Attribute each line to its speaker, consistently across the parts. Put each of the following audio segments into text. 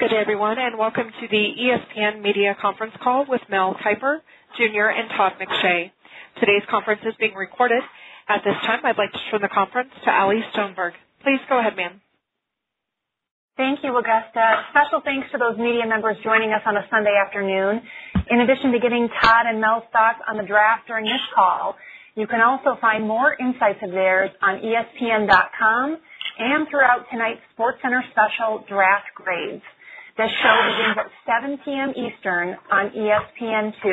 Speaker 1: Good day, everyone, and welcome to the ESPN Media Conference Call with Mel Kiper, Jr. and Todd McShay. Today's conference is being recorded. At this time, I'd like to turn the conference to Ali Stoneberg. Please go ahead, ma'am.
Speaker 2: Thank you, Augusta. Special thanks to those media members joining us on a Sunday afternoon. In addition to getting Todd and Mel's thoughts on the draft during this call, you can also find more insights of theirs on ESPN.com and throughout tonight's SportsCenter special Draft Grades. The show begins at 7 p.m. Eastern on ESPN2.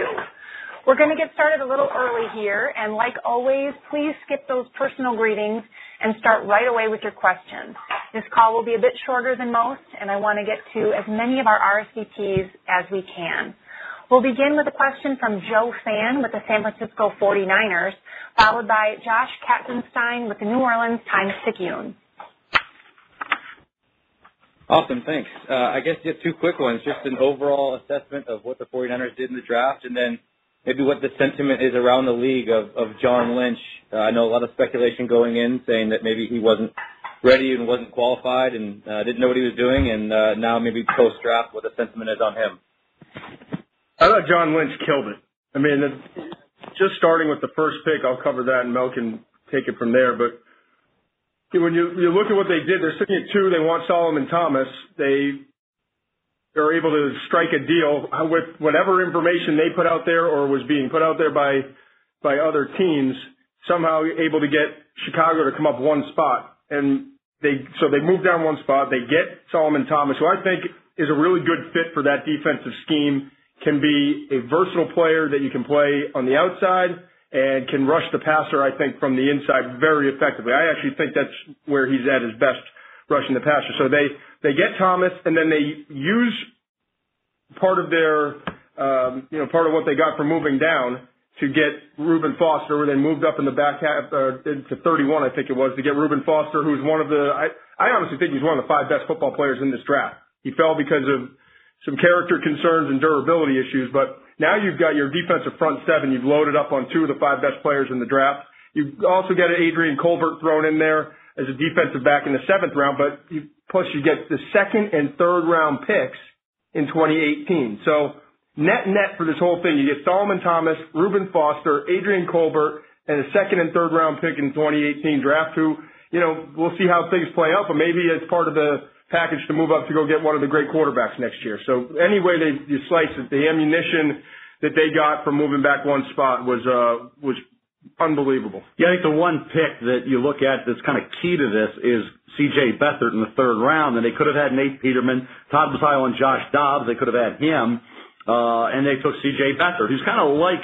Speaker 2: We're going to get started a little early here, and like always, please skip those personal greetings and start right away with your questions. This call will be a bit shorter than most, and I want to get to as many of our RSVPs as we can. We'll begin with a question from Joe Fann with the San Francisco 49ers, followed by Josh Katzenstein with the New Orleans Times-Picayune.
Speaker 3: Awesome. Thanks. Uh, I guess just two quick ones. Just an overall assessment of what the 49ers did in the draft, and then maybe what the sentiment is around the league of of John Lynch. Uh, I know a lot of speculation going in saying that maybe he wasn't ready and wasn't qualified and uh, didn't know what he was doing, and now maybe post-draft, what the sentiment is on him.
Speaker 4: I thought John Lynch killed it. I mean, just starting with the first pick, I'll cover that, and Mel can take it from there. But when you look at what they did, they're sitting at two. They want Solomon Thomas. They are able to strike a deal with whatever information they put out there or was being put out there by by other teams, somehow able to get Chicago to come up one spot. And they so they move down one spot. They get Solomon Thomas, who I think is a really good fit for that defensive scheme, can be a versatile player that you can play on the outside and can rush the passer, I think, from the inside very effectively. I actually think that's where he's at his best, rushing the passer. So they they get Thomas, and then they use part of their um, you know, part of what they got from moving down to get Reuben Foster, where they moved up in the back half to 31, I think it was, to get Reuben Foster, who's one of the I honestly think he's one of the five best football players in this draft. He fell because of some character concerns and durability issues, but now you've got your defensive front seven. You've loaded up on two of the five best players in the draft. You also get Adrian Colbert thrown in there as a defensive back in the seventh round, but plus you get the second and third round picks in 2018. So net net for this whole thing, you get Solomon Thomas, Reuben Foster, Adrian Colbert, and a second and third round pick in 2018 draft. Who you know we'll see how things play out, but maybe as part of the package to move up to go get one of the great quarterbacks next year. So any way they you slice it, the ammunition that they got from moving back one spot was uh was unbelievable.
Speaker 5: Yeah, I think the one pick that you look at that's kind of key to this is C.J. Beathard in the third round, and they could have had Nate Peterman, Todd Basile, and Josh Dobbs. They could have had him, uh, and they took C.J. Beathard, who's kind of like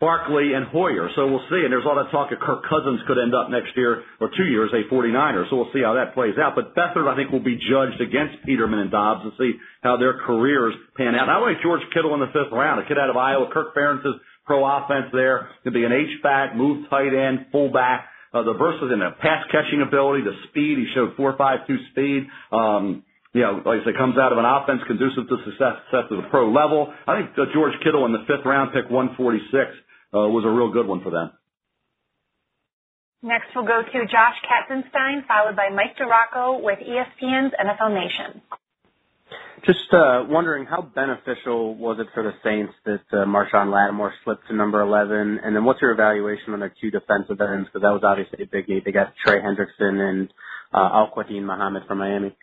Speaker 5: Barkley and Hoyer. So we'll see. And there's all that talk of Kirk Cousins could end up next year or two years a 49er. So we'll see how that plays out. But Beathard, I think, will be judged against Peterman and Dobbs to see how their careers pan out. I like George Kittle in the fifth round, a kid out of Iowa. Kirk Ferentz's pro offense there. He'll be an H-back, move tight end, fullback. Uh, the versus in the pass catching ability, the speed. He showed four five two speed. Um, you know, like I said, comes out of an offense conducive to success, success at the pro level. I think uh, George Kittle in the fifth round, pick 146 uh, was a real good one for them.
Speaker 2: Next, we'll go to Josh Katzenstein, followed by Mike DiRocco with ESPN's NFL Nation.
Speaker 6: Just uh, wondering how beneficial was it for the Saints that uh, Marshon Lattimore slipped to number 11, and then what's your evaluation on their two defensive ends? Because that was obviously a big need. They got Trey Hendrickson and uh, Al-Quadin Muhammad from Miami.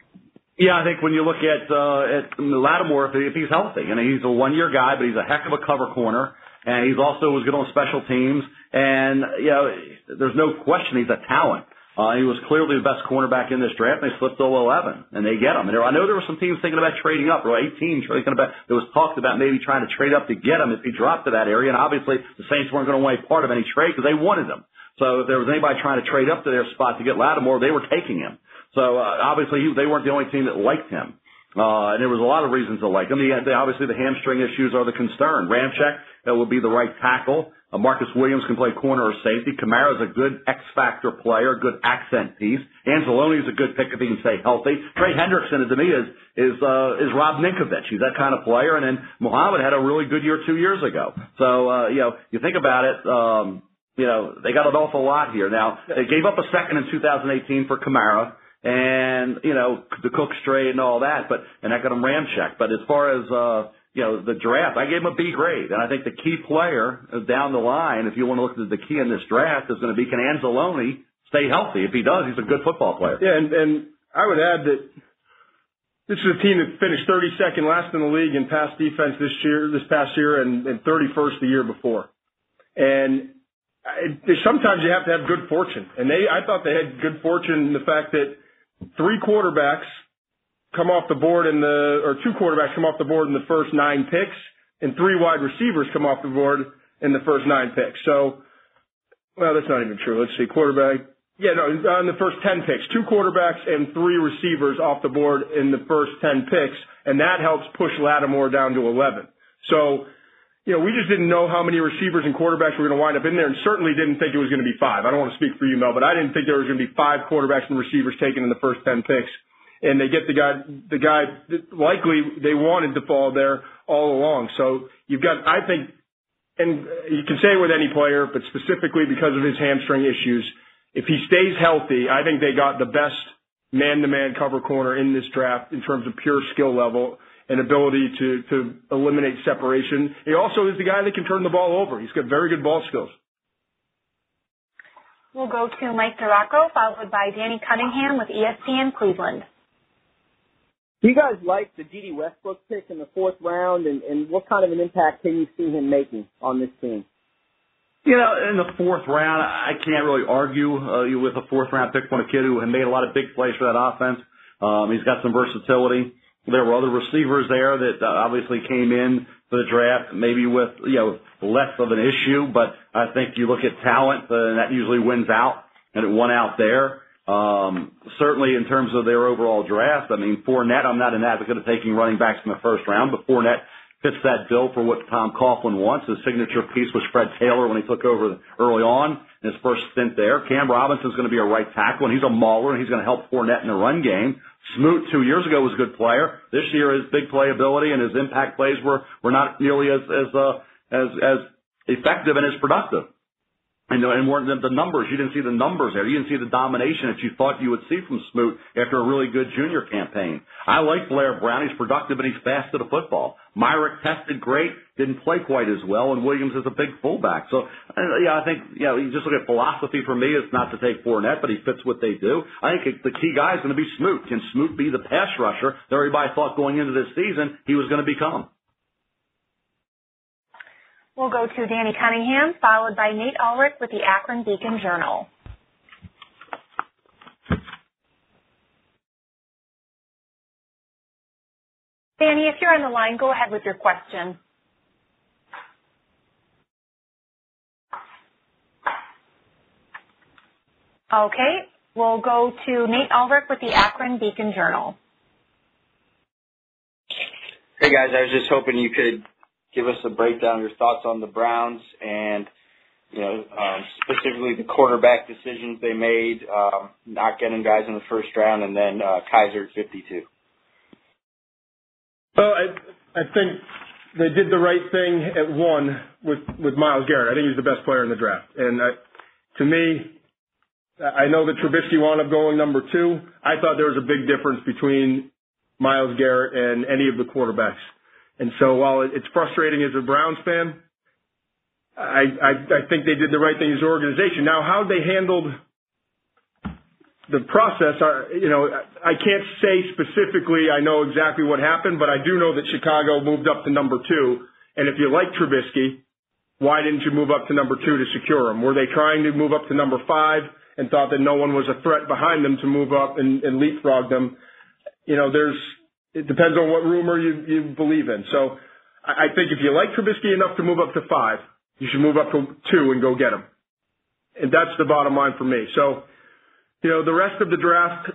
Speaker 5: Yeah, I think when you look at uh, at Lattimore, if, if he's healthy, and he's a one-year guy, but he's a heck of a cover corner and he's also was good on special teams. And you know, there's no question he's a talent. Uh, he was clearly the best cornerback in this draft. And they slipped to 11, and they get him. And there, I know there were some teams thinking about trading up, or 18 thinking about. There was talked about maybe trying to trade up to get him if he dropped to that area. And obviously, the Saints weren't going to want part of any trade because they wanted him. So if there was anybody trying to trade up to their spot to get Lattimore, they were taking him. So uh, obviously, he, they weren't the only team that liked him. Uh, and there was a lot of reasons to like him. The, the, obviously, the hamstring issues are the concern. Ramczyk that will be the right tackle. Uh, Marcus Williams can play corner or safety. Kamara is a good X factor player, good accent piece. Anzalone is a good pick if he can stay healthy. Trey Hendrickson to me is is uh, is Rob Ninkovich. He's that kind of player. And then Muhammad had a really good year two years ago. So uh, you know, you think about it. Um, you know, they got an awful lot here. Now they gave up a second in 2018 for Kamara and you know the Cook's trade and all that, but and that got him Ramczyk. But as far as uh, you know the draft, I gave him a B grade, and I think the key player down the line, if you want to look at the key in this draft, is going to be can Anzalone stay healthy. If he does, he's a good football player.
Speaker 4: Yeah, and, and I would add that this is a team that finished 32nd last in the league in pass defense this year, this past year, and, and 31st the year before. And I, sometimes you have to have good fortune, and they I thought they had good fortune in the fact that three quarterbacks come off the board in the, or two quarterbacks come off the board in the first nine picks, and three wide receivers come off the board in the first nine picks. So, well, that's not even true. Let's see, quarterback. Yeah, no, on the first 10 picks, two quarterbacks and three receivers off the board in the first 10 picks, and that helps push Lattimore down to 11. So, you know, we just didn't know how many receivers and quarterbacks were going to wind up in there, and certainly didn't think it was going to be five. I don't want to speak for you, Mel, but I didn't think there was going to be five quarterbacks and receivers taken in the first ten picks. And they get the guy, the guy likely they wanted to fall there all along. So you've got, I think, and you can say it with any player, but specifically because of his hamstring issues, if he stays healthy, I think they got the best man-to-man cover corner in this draft in terms of pure skill level an ability to, to eliminate separation. He also is the guy that can turn the ball over. He's got very good ball skills.
Speaker 2: We'll go to Mike DiRocco, followed by Danny Cunningham with ESPN Cleveland.
Speaker 7: Do you guys like the Dede Westbrook pick in the fourth round, and, and what kind of an impact can you see him making on this team?
Speaker 5: You know, in the fourth round, I can't really argue uh, with a fourth round pick from a kid who had made a lot of big plays for that offense. Um, he's got some versatility. There were other receivers there that uh, obviously came in for the draft, maybe with you know less of an issue, but I think you look at talent, uh, and that usually wins out, and it won out there. Um, certainly in terms of their overall draft, I mean Fournette, I'm not an advocate of taking running backs in the first round, but Fournette fits that bill for what Tom Coughlin wants. His signature piece was Fred Taylor when he took over early on his first stint there. Cam Robinson's going to be a right tackle, and he's a mauler, and he's going to help Fournette in the run game. Smoot two years ago was a good player. This year his big playability and his impact plays were were not nearly as as uh, as as effective and as productive. And, and weren't the, the numbers, you didn't see the numbers there. You didn't see the domination that you thought you would see from Smoot after a really good junior campaign. I like Blair Brown. He's productive and he's fast to the football. Myrick tested great, didn't play quite as well, and Williams is a big fullback. So, uh, yeah, I think, you know, you just look at philosophy for me, it's not to take Fournette, but he fits what they do. I think the key guy is going to be Smoot. Can Smoot be the pass rusher that everybody thought going into this season he was going to become?
Speaker 2: We'll go to Danny Cunningham, followed by Nate Ulrich with the Akron Beacon Journal. Danny, if you're on the line, go ahead with your question. Okay, we'll go to Nate Ulrich with the Akron Beacon Journal.
Speaker 8: Hey guys, I was just hoping you could give us a breakdown of your thoughts on the Browns and you know um, specifically the quarterback decisions they made, um, not getting guys in the first round, and then uh, Kizer at 52.
Speaker 4: Well, I I think they did the right thing at one with with Myles Garrett. I think he's the best player in the draft, and I, to me. I know that Trubisky wound up going number two. I thought there was a big difference between Myles Garrett and any of the quarterbacks. And so while it's frustrating as a Browns fan, I, I, I think they did the right thing as an organization. Now, how they handled the process, you know, I can't say specifically I know exactly what happened, but I do know that Chicago moved up to number two. And if you like Trubisky, why didn't you move up to number two to secure him? Were they trying to move up to number five and thought that no one was a threat behind them to move up and, and leapfrog them? You know, there's it depends on what rumor you, you believe in. So I, I think if you like Trubisky enough to move up to five, you should move up to two and go get him. And that's the bottom line for me. So, you know, the rest of the draft,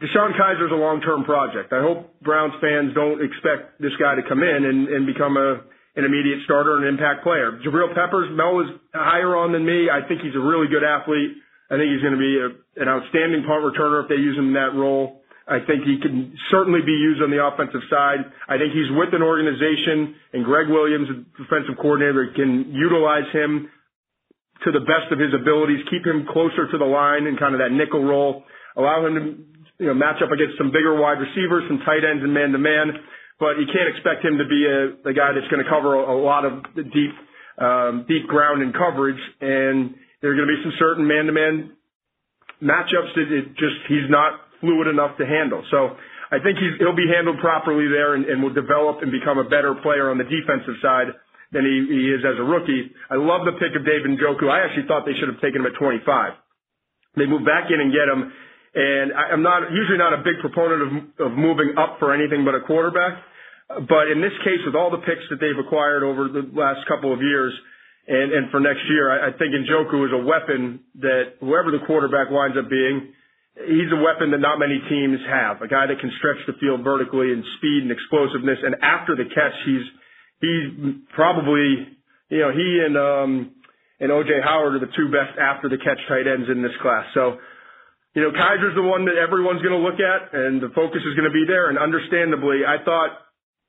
Speaker 4: DeShone Kizer is a long-term project. I hope Browns fans don't expect this guy to come in and, and become a, an immediate starter and an impact player. Jabril Peppers, Mel is higher on than me. I think he's a really good athlete. I think he's going to be a, an outstanding punt returner if they use him in that role. I think he can certainly be used on the offensive side. I think he's with an organization, and Gregg Williams, the defensive coordinator, can utilize him to the best of his abilities, keep him closer to the line in kind of that nickel role. allow him to you know match up against some bigger wide receivers, some tight ends, and man to man. But you can't expect him to be a the guy that's going to cover a, a lot of the deep um, deep ground in coverage, and there are going to be some certain man to man matchups that it just he's not fluid enough to handle. So I think he'll be handled properly there and, and will develop and become a better player on the defensive side than he, he is as a rookie. I love the pick of David Njoku. I actually thought they should have taken him at 25. They move back in and get him. And I, I'm not usually not a big proponent of, of moving up for anything but a quarterback. But in this case, with all the picks that they've acquired over the last couple of years, and, and for next year, I, I think Njoku is a weapon that whoever the quarterback winds up being, he's a weapon that not many teams have. A guy that can stretch the field vertically in speed and explosiveness. And after the catch, he's he's probably you know he and um and OJ Howard are the two best after the catch tight ends in this class. So you know Kizer's the one that everyone's going to look at, and the focus is going to be there. And understandably, I thought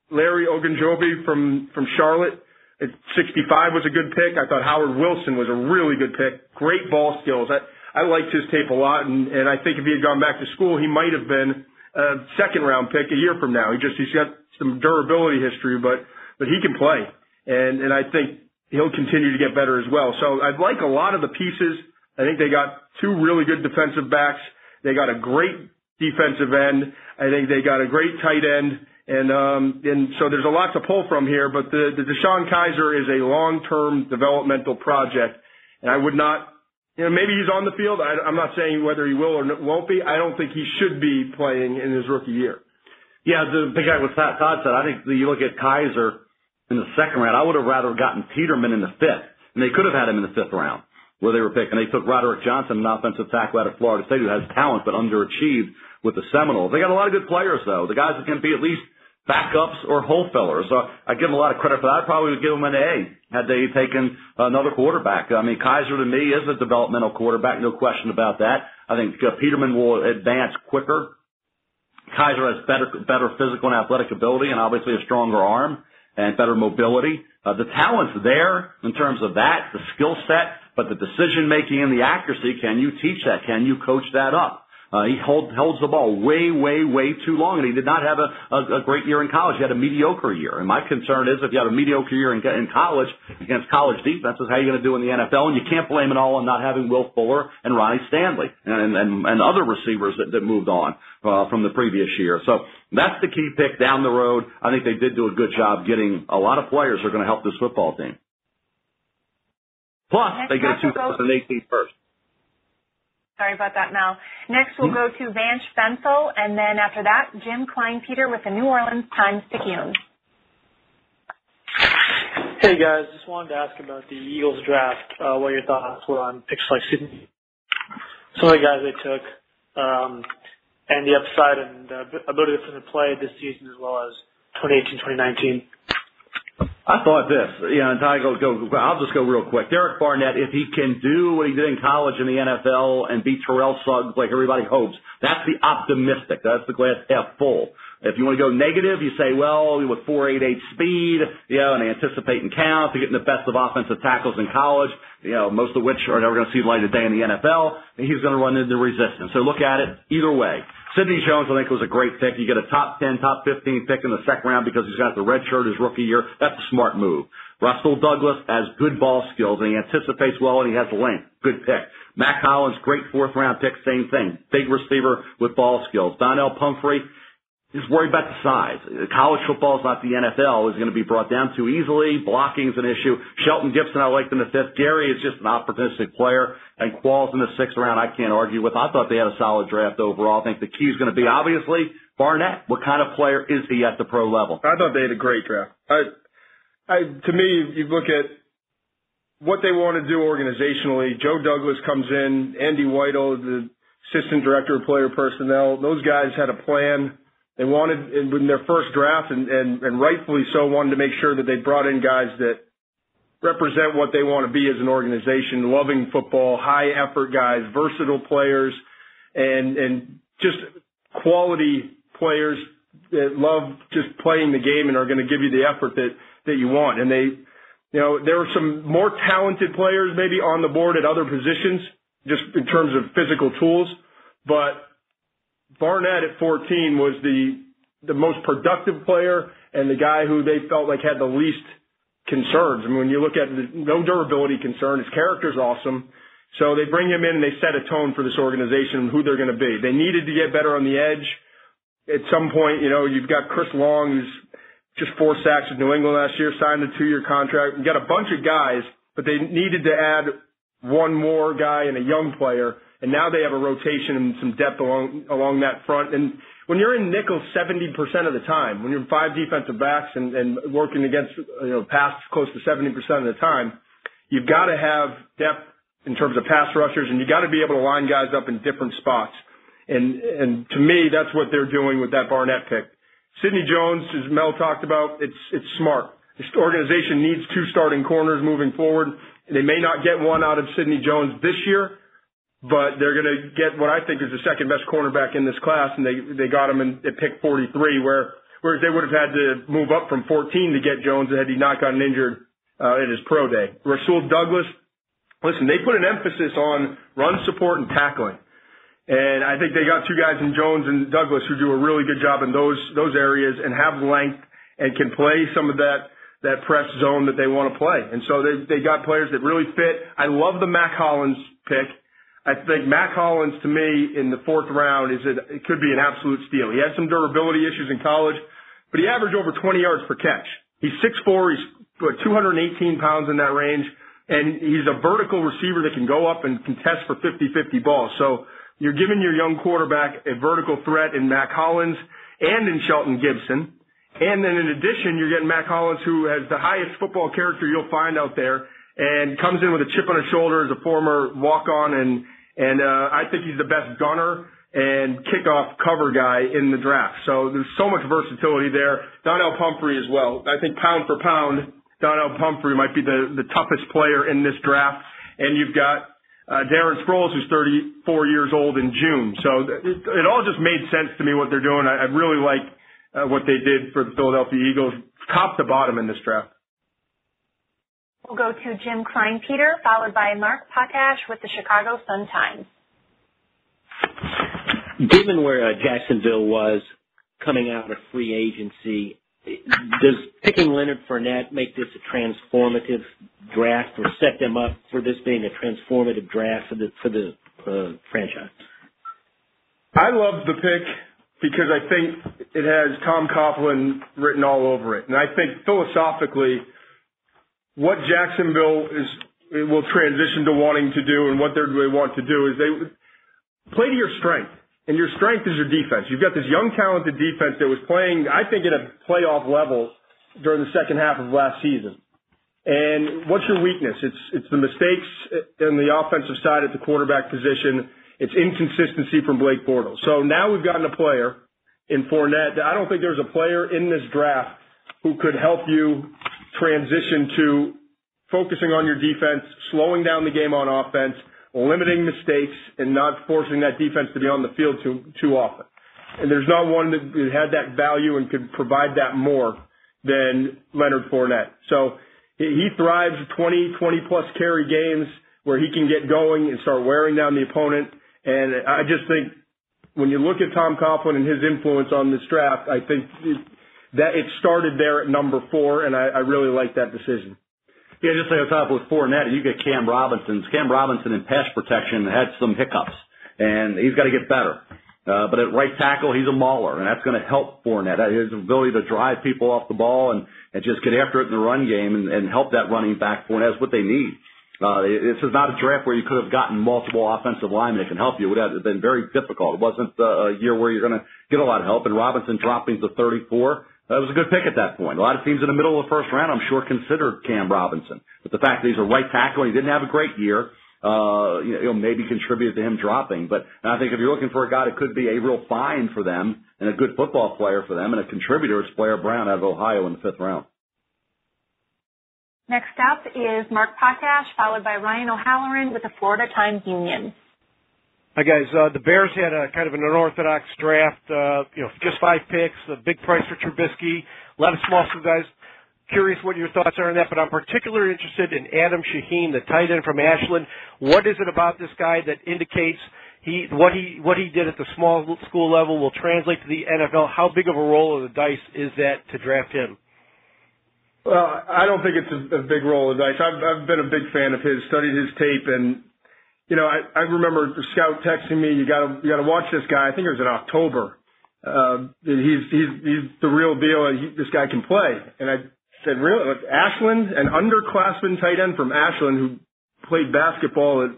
Speaker 4: Larry Ogunjobi from from Charlotte at 65 was a good pick. I thought Howard Wilson was a really good pick. Great ball skills. I, I liked his tape a lot, and, and I think if he had gone back to school, he might have been a second round pick a year from now. He just he's got some durability history, but but he can play, and and I think he'll continue to get better as well. So I like a lot of the pieces. I think they got two really good defensive backs. They got a great defensive end. I think they got a great tight end. And um, and so there's a lot to pull from here, but the, the DeShone Kizer is a long-term developmental project, and I would not you know, maybe he's on the field. I, I'm not saying whether he will or won't be. I don't think he should be playing in his rookie year.
Speaker 5: Yeah, the big guy with Todd said. I think you look at Kizer in the second round. I would have rather gotten Peterman in the fifth, and they could have had him in the fifth round where they were picking. They took Roderick Johnson, an offensive tackle out of Florida State, who has talent but underachieved with the Seminoles. They got a lot of good players though. The guys that can be at least backups or hole fillers. So I give them a lot of credit for that. I probably would give them an A had they taken another quarterback. I mean, Kizer to me is a developmental quarterback, no question about that. I think uh, Peterman will advance quicker. Kizer has better, better physical and athletic ability and obviously a stronger arm and better mobility. Uh, the talent's there in terms of that, the skill set, but the decision making and the accuracy, can you teach that? Can you coach that up? Uh, he hold, holds the ball way, way, way too long, and he did not have a, a, a great year in college. He had a mediocre year. And my concern is if you have a mediocre year in, in college against college defenses, how are you going to do in the NFL? And you can't blame it all on not having Will Fuller and Ronnie Stanley and, and, and other receivers that, that moved on uh, from the previous year. So that's the key pick down the road. I think they did do a good job getting a lot of players who are going to help this football team. Plus, Next they get a 2018 first.
Speaker 2: Sorry about that, Mel. Next, we'll go to Vance Fensel, and then after that, Jim Kleinpeter with the New Orleans Times-Picayune.
Speaker 9: Hey, guys. Just wanted to ask about the Eagles draft, uh, what your thoughts were on picks like Sidney, some of the guys they took, um, and the upside and uh, ability for them to play this season as well as 2018, 2019.
Speaker 5: I thought this, you know, and I go, go, I'll just go real quick. Derek Barnett, if he can do what he did in college in the NFL and beat Terrell Suggs like everybody hopes, that's the optimistic. That's the glass half full. If you want to go negative, you say, well, with 488 speed, you know, and anticipating counts, they're getting the best of offensive tackles in college, you know, most of which are never going to see the light of day in the NFL, and he's going to run into resistance. So look at it either way. Sidney Jones, I think, was a great pick. You get a top 10, top 15 pick in the second round because he's got the red shirt his rookie year. That's smart move. Rasul Douglas has good ball skills and he anticipates well and he has length. Good pick. Mack Hollins, great fourth round pick, same thing. Big receiver with ball skills. Donnel Pumphrey, just worried about the size. College football is not the NFL. is going to be brought down too easily. Blocking is an issue. Shelton Gibson, I liked in the fifth. Gerry is just an opportunistic player. And Qualls in the sixth round, I can't argue with. I thought they had a solid draft overall. I think the key is going to be obviously Barnett. What kind of player is he at the pro level?
Speaker 4: I thought they had a great draft. I, I, to me, you look at what they want to do organizationally. Joe Douglas comes in. Andy Weidl, the assistant director of player personnel. Those guys had a plan they wanted in their first draft, and, and, and rightfully so, wanted to make sure that they brought in guys that represent what they want to be as an organization, loving football, high effort guys, versatile players, and and just quality players that love just playing the game and are going to give you the effort that that you want. And they, you know, there were some more talented players maybe on the board at other positions, just in terms of physical tools, but Barnett at 14 was the the most productive player and the guy who they felt like had the least concerns. I mean, when you look at the, no durability concern, his character's awesome. So they bring him in and they set a tone for this organization and who they're going to be. They needed to get better on the edge. At some point, you know, you've got Chris Long, who's just four sacks with New England last year, signed a two-year contract. You got a bunch of guys, but they needed to add one more guy and a young player and now they have a rotation and some depth along along that front. And when you're in nickel 70% of the time, when you're five defensive backs and, and working against you know pass close to 70% of the time, you've got to have depth in terms of pass rushers, and you've got to be able to line guys up in different spots. And and to me, that's what they're doing with that Barnett pick. Sidney Jones, as Mel talked about, it's it's smart. This organization needs two starting corners moving forward. They may not get one out of Sidney Jones this year, but they're going to get what I think is the second best cornerback in this class, and they they got him in, at pick 43, where whereas they would have had to move up from 14 to get Jones had he not gotten injured uh, at his pro day. Rasul Douglas, listen, they put an emphasis on run support and tackling. And I think they got two guys in Jones and Douglas who do a really good job in those those areas and have length and can play some of that that press zone that they want to play. And so they they got players that really fit. I love the Mack Hollins pick. I think Mack Hollins to me in the fourth round is a, it could be an absolute steal. He had some durability issues in college, but he averaged over 20 yards per catch. He's 6'4", he's 218 pounds in that range, and he's a vertical receiver that can go up and contest for 50-50 balls. So you're giving your young quarterback a vertical threat in Mack Hollins and in Shelton Gibson. And then in addition, you're getting Mack Hollins, who has the highest football character you'll find out there, and comes in with a chip on his shoulder as a former walk-on and and uh, I think he's the best gunner and kickoff cover guy in the draft. So there's so much versatility there. Donnel Pumphrey as well. I think pound for pound, Donnel Pumphrey might be the, the toughest player in this draft. And you've got uh, Darren Sproles, who's 34 years old in June. So it, it all just made sense to me what they're doing. I, I really like uh, what they did for the Philadelphia Eagles, top to bottom in this draft.
Speaker 2: We'll go to Jim Kleinpeter, followed by Mark Potash with the Chicago Sun-Times.
Speaker 10: Given where uh, Jacksonville was coming out of free agency, does picking Leonard Fournette make this a transformative draft or set them up for this being a transformative draft for the for the uh, franchise?
Speaker 4: I love the pick because I think it has Tom Coughlin written all over it, and I think philosophically what Jacksonville is will transition to wanting to do and what they want to do is they play to your strength. And your strength is your defense. You've got this young, talented defense that was playing, I think, at a playoff level during the second half of last season. And what's your weakness? It's it's the mistakes in the offensive side at the quarterback position. It's inconsistency from Blake Bortles. So now we've gotten a player in Fournette. I don't think there's a player in this draft who could help you transition to focusing on your defense, slowing down the game on offense, limiting mistakes, and not forcing that defense to be on the field too too often. And there's not one that had that value and could provide that more than Leonard Fournette. So he thrives 20, 20 plus carry games where he can get going and start wearing down the opponent. And I just think when you look at Tom Coughlin and his influence on this draft, I think that it started there at number four, and I, I really like that decision.
Speaker 5: Yeah, just say on top with Fournette, you get Cam Robinson. Cam Robinson in pass protection had some hiccups, and he's got to get better. Uh, but at right tackle, he's a mauler, and that's going to help Fournette. His ability to drive people off the ball and, and just get after it in the run game and, and help that running back Fournette is what they need. Uh, this is not a draft where you could have gotten multiple offensive linemen that can help you. It would have been very difficult. It wasn't uh, a year where you're going to get a lot of help. And Robinson dropping to 34, that was a good pick at that point. A lot of teams in the middle of the first round, I'm sure, considered Cam Robinson. But the fact that he's a right tackle and he didn't have a great year, uh, you know, maybe contributed to him dropping. But I think if you're looking for a guy that could be a real find for them and a good football player for them and a contributor, it's Blair Brown out of Ohio in the fifth round.
Speaker 2: Next up is Mark Potash, followed by Ryan O'Halloran with the Florida Times Union.
Speaker 11: Hi guys. Uh, the Bears had a kind of an unorthodox draft. Uh, you know, just five picks, a big price for Trubisky, a lot of small school guys. Curious what your thoughts are on that, but I'm particularly interested in Adam Shaheen, the tight end from Ashland. What is it about this guy that indicates he what he what he did at the small school level will translate to the NFL. How big of a roll of the dice is that to draft him?
Speaker 4: Well, I don't think it's a, a big roll of dice. I've, I've been a big fan of his, studied his tape, and you know, I, I remember the scout texting me, "You got to you got to watch this guy." I think it was in October. Uh, he's he's he's the real deal, and he, this guy can play. And I said, "Really? Ashland, an underclassman tight end from Ashland who played basketball at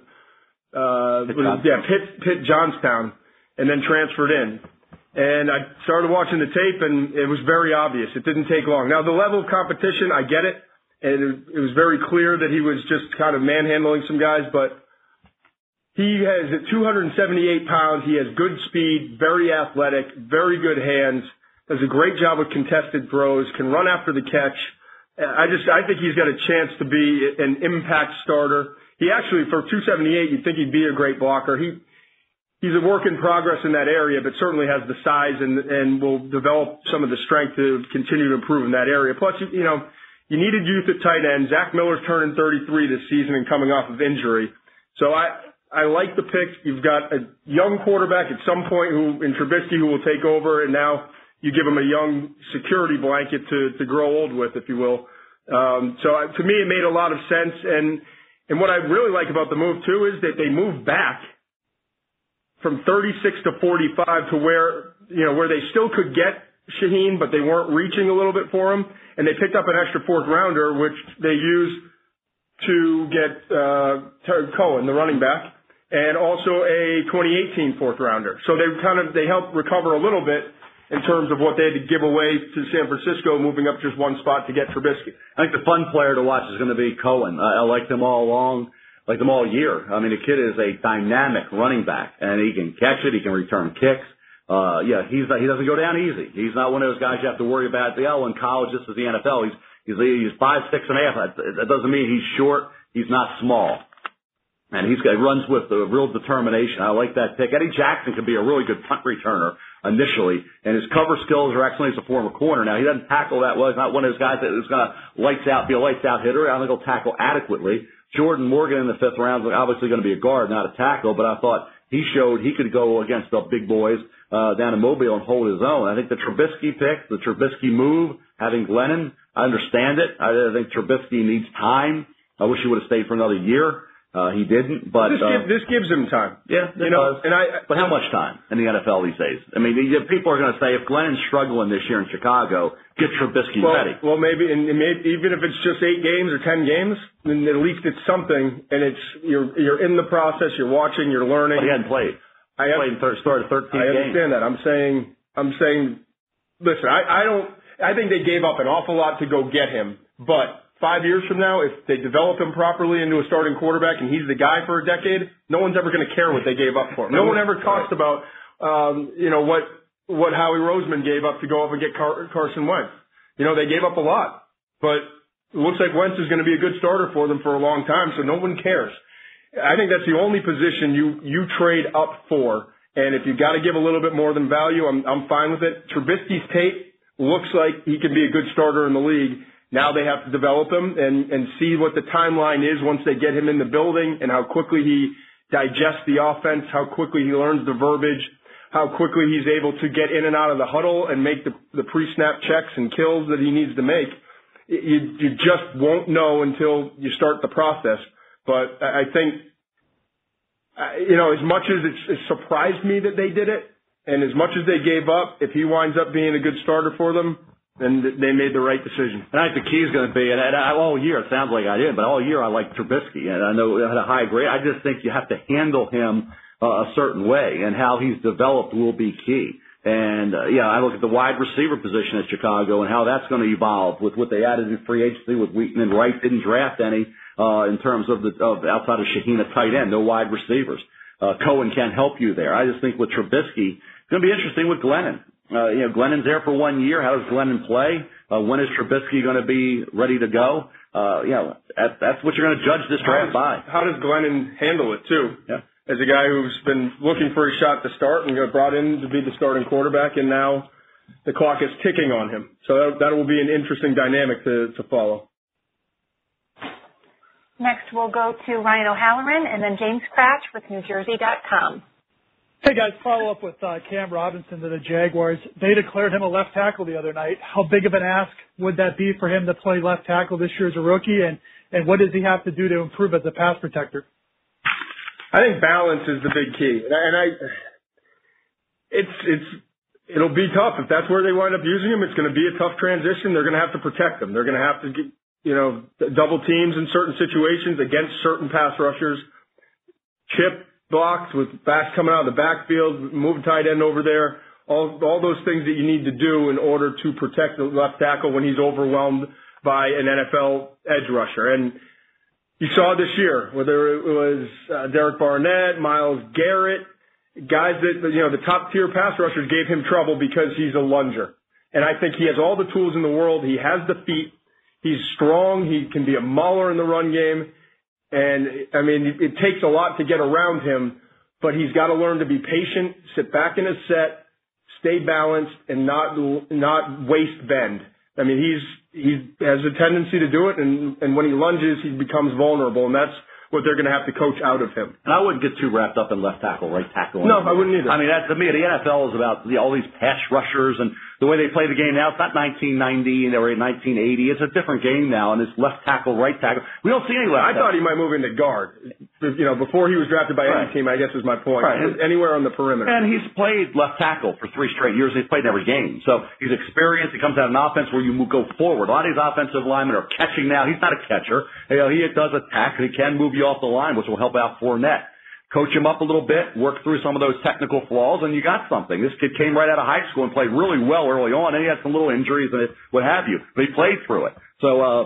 Speaker 4: uh, yeah, Pitt, Pitt Johnstown, and then transferred in. And I started watching the tape, and it was very obvious. It didn't take long. Now, the level of competition, I get it, and it, it was very clear that he was just kind of manhandling some guys, but he has at 278 pounds. He has good speed, very athletic, very good hands, does a great job with contested throws, can run after the catch. I just, I think he's got a chance to be an impact starter. He actually, for 278, you'd think he'd be a great blocker. He, he's a work in progress in that area, but certainly has the size and, and will develop some of the strength to continue to improve in that area. Plus, you, know, you needed youth at tight end. Zach Miller's turning 33 this season and coming off of injury. So I, I like the pick. You've got a young quarterback at some point who, in Trubisky, who will take over, and now you give him a young security blanket to, to grow old with, if you will. Um, so I, to me, it made a lot of sense. And and what I really like about the move too is that they moved back from 36 to 45 to where, you know, where they still could get Shaheen, but they weren't reaching a little bit for him. And they picked up an extra fourth rounder, which they used to get, uh, Cohen, the running back, and also a 2018 fourth rounder. So they kind of, they helped recover a little bit in terms of what they had to give away to San Francisco, moving up just one spot to get Trubisky.
Speaker 5: I think the fun player to watch is going to be Cohen. I, I like them all along, like them all year. I mean, the kid is a dynamic running back, and he can catch it. He can return kicks. Uh, yeah, he's he doesn't go down easy. He's not one of those guys you have to worry about. The oh, in college, this is the NFL. He's he's he's five six and a half. That doesn't mean he's short. He's not small. And he's got, he runs with a real determination. I like that pick. Eddie Jackson could be a really good punt returner initially, and his cover skills are excellent as a former corner. Now he doesn't tackle that well. He's not one of those guys that is going to lights out, be a lights out hitter. I think he'll tackle adequately. Jordan Morgan in the fifth round is obviously going to be a guard, not a tackle, but I thought he showed he could go against the big boys uh, down in Mobile and hold his own. I think the Trubisky pick, the Trubisky move, having Glennon, I understand it. I think Trubisky needs time. I wish he would have stayed for another year. Uh, he didn't, but
Speaker 4: this,
Speaker 5: uh,
Speaker 4: give, this gives him time.
Speaker 5: Yeah,
Speaker 4: you know,
Speaker 5: does. and I. But how much time in the NFL these days? I mean, the, people are going to say if Glennon's struggling this year in Chicago, get Trubisky
Speaker 4: well,
Speaker 5: ready.
Speaker 4: Well, maybe, and maybe even if it's just eight games or ten games, then at least it's something, and it's you're you're in the process, you're watching, you're learning.
Speaker 5: But he hadn't played.
Speaker 4: I
Speaker 5: have, played thir- started 13
Speaker 4: I understand that. I'm saying, I'm saying, listen, I, I don't. I think they gave up an awful lot to go get him, but five years from now, if they develop him properly into a starting quarterback and he's the guy for a decade, no one's ever going to care what they gave up for him. No one ever talks about, um, you know, what what Howie Roseman gave up to go up and get Car- Carson Wentz. You know, they gave up a lot, but it looks like Wentz is going to be a good starter for them for a long time, so no one cares. I think that's the only position you you trade up for. And if you've got to give a little bit more than value, I'm I'm fine with it. Trubisky's tape looks like he can be a good starter in the league. Now they have to develop him and, and see what the timeline is once they get him in the building and how quickly he digests the offense, how quickly he learns the verbiage, how quickly he's able to get in and out of the huddle and make the, the pre-snap checks and kills that he needs to make. You, you just won't know until you start the process. But I think, you know, as much as it surprised me that they did it, and as much as they gave up, if he winds up being a good starter for them, and they made the right decision.
Speaker 5: And I think the key is going to be, and, and I, all year it sounds like I did, but all year I like Trubisky, and I know at a high grade. I just think you have to handle him uh, a certain way, and how he's developed will be key. And uh, yeah, I look at the wide receiver position at Chicago and how that's going to evolve with what they added in free agency with Wheaton and Wright didn't draft any uh, in terms of the of outside of Shaheen at tight end, no wide receivers. Uh, Cohen can't help you there. I just think with Trubisky, it's going to be interesting with Glennon. Uh, you know, Glennon's there for one year. How does Glennon play? Uh, when is Trubisky going to be ready to go? Uh, you know, that, that's what you're going to judge this draft by.
Speaker 4: How does Glennon handle it too?
Speaker 5: Yeah.
Speaker 4: As a guy who's been looking for a shot to start and got brought in to be the starting quarterback, and now the clock is ticking on him. So that, that will be an interesting dynamic to, to follow.
Speaker 2: Next, we'll go to Ryan O'Halloran and then James Kratch with NewJersey.com.
Speaker 12: Hey guys, follow up with uh, Cam Robinson to the Jaguars. They declared him a left tackle the other night. How big of an ask would that be for him to play left tackle this year as a rookie, and and what does he have to do to improve as a pass protector?
Speaker 4: I think balance is the big key, and I, and I it's it's it'll be tough if that's where they wind up using him. It's going to be a tough transition. They're going to have to protect him. They're going to have to get, you know double teams in certain situations against certain pass rushers. Chip blocks with backs coming out of the backfield, move tight end over there, all, all those things that you need to do in order to protect the left tackle when he's overwhelmed by an NFL edge rusher. And you saw this year, whether it was uh, Derek Barnett, Myles Garrett, guys that, you know, the top tier pass rushers gave him trouble because he's a lunger. And I think he has all the tools in the world. He has the feet. He's strong. He can be a mauler in the run game. And I mean, it takes a lot to get around him, but he's got to learn to be patient, sit back in his set, stay balanced, and not not waist bend. I mean, he's he has a tendency to do it, and and when he lunges, he becomes vulnerable, and that's what they're going to have to coach out of him.
Speaker 5: And I wouldn't get too wrapped up in left tackle, right tackle.
Speaker 4: No, I wouldn't either.
Speaker 5: I mean, that, to me, the NFL is about the, all these pass rushers and the way they play the game now. It's not 1990 or 1980. It's a different game now, and it's left tackle, right tackle. We don't see any left.
Speaker 4: I thought he might move into guard. You know, before he was drafted by
Speaker 5: right.
Speaker 4: any team, I guess is my point.
Speaker 5: Right.
Speaker 4: Anywhere on the perimeter.
Speaker 5: And he's played left tackle for three straight years. He's played in every game, so he's experienced. He comes out of an offense where you move, go forward. A lot of these offensive linemen are catching now. He's not a catcher. You know, he does attack. He can move you off the line, which will help out Fournette coach him up a little bit, work through some of those technical flaws, and you got something. This kid came right out of high school and played really well early on, and he had some little injuries and what have you, but he played through it. So, uh,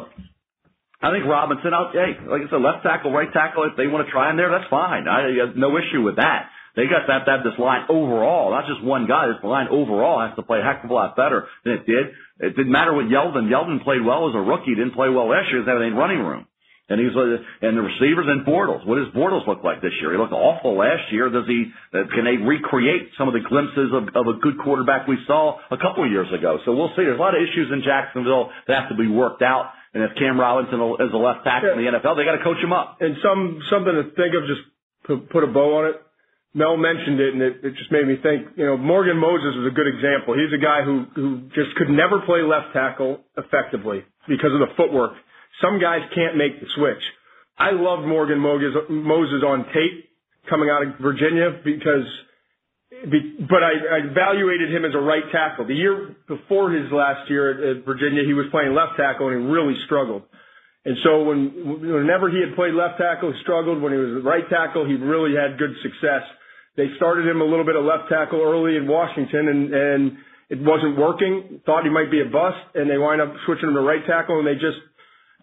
Speaker 5: I think Robinson, I'll, hey, like I said, left tackle, right tackle, if they want to try him there, that's fine. I have no issue with that. They got to have to have this line overall, not just one guy. This line overall has to play a heck of a lot better than it did. It didn't matter what Yeldon. Yeldon played well as a rookie. Didn't play well last year. They had running room. And he's and the receivers and Bortles. What does Bortles look like this year? He looked awful last year. Does he? Uh, can they recreate some of the glimpses of, of a good quarterback we saw a couple of years ago? So we'll see. There's a lot of issues in Jacksonville that have to be worked out. And if Cam Robinson is a left tackle yeah. in the NFL, they got to coach him up.
Speaker 4: And some something to think of. Just put a bow on it. Mel mentioned it, and it, it just made me think. You know, Morgan Moses is a good example. He's a guy who who just could never play left tackle effectively because of the footwork some guys can't make the switch. I loved Morgan Moses on tape coming out of Virginia because, but I, evaluated him as a right tackle. The year before his last year at, at Virginia, he was playing left tackle and he really struggled. And so when, whenever he had played left tackle, he struggled. When he was right tackle, he really had good success. They started him a little bit of left tackle early in Washington and, and it wasn't working. Thought he might be a bust and they wind up switching him to right tackle and they just